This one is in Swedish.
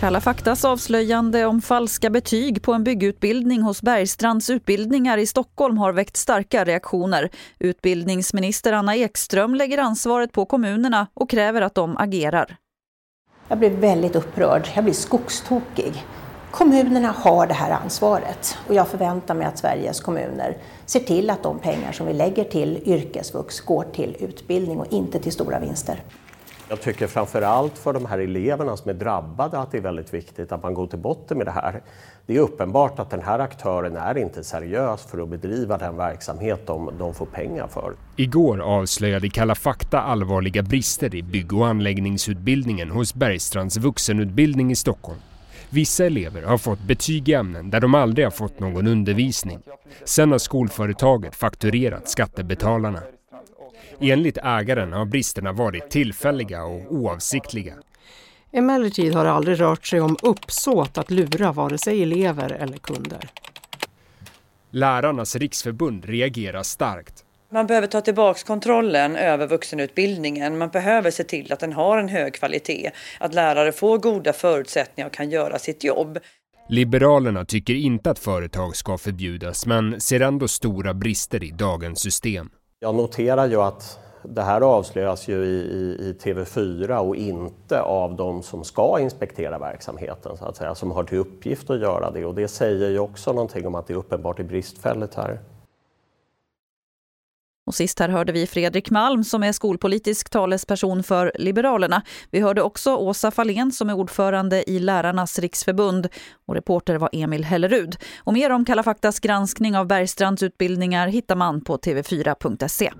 Kalla faktas avslöjande om falska betyg på en byggutbildning hos Bergstrands utbildningar i Stockholm har väckt starka reaktioner. Utbildningsminister Anna Ekström lägger ansvaret på kommunerna och kräver att de agerar. Jag blir väldigt upprörd, jag blir skogstokig. Kommunerna har det här ansvaret och jag förväntar mig att Sveriges kommuner ser till att de pengar som vi lägger till yrkesvux går till utbildning och inte till stora vinster. Jag tycker framför allt för de här eleverna som är drabbade att det är väldigt viktigt att man går till botten med det här. Det är uppenbart att den här aktören är inte seriös för att bedriva den verksamhet de, de får pengar för. Igår avslöjade Kalla fakta allvarliga brister i bygg och anläggningsutbildningen hos Bergstrands vuxenutbildning i Stockholm. Vissa elever har fått betyg i ämnen där de aldrig har fått någon undervisning. Sen har skolföretaget fakturerat skattebetalarna. Enligt ägaren har bristerna varit tillfälliga och oavsiktliga. Emellertid har det aldrig rört sig om uppsåt att lura vare sig elever eller kunder. Lärarnas riksförbund reagerar starkt. Man behöver ta tillbaka kontrollen över vuxenutbildningen. Man behöver se till att den har en hög kvalitet, att lärare får goda förutsättningar och kan göra sitt jobb. Liberalerna tycker inte att företag ska förbjudas men ser ändå stora brister i dagens system. Jag noterar ju att det här avslöjas ju i, i, i, TV4 och inte av de som ska inspektera verksamheten, så att säga, som har till uppgift att göra det. Och det säger ju också någonting om att det uppenbart är bristfälligt här. Och sist här hörde vi Fredrik Malm som är skolpolitisk talesperson för Liberalerna. Vi hörde också Åsa Fahlén som är ordförande i Lärarnas riksförbund och reporter var Emil Hellerud. Och mer om Kalla faktas granskning av Bergstrands utbildningar hittar man på tv4.se.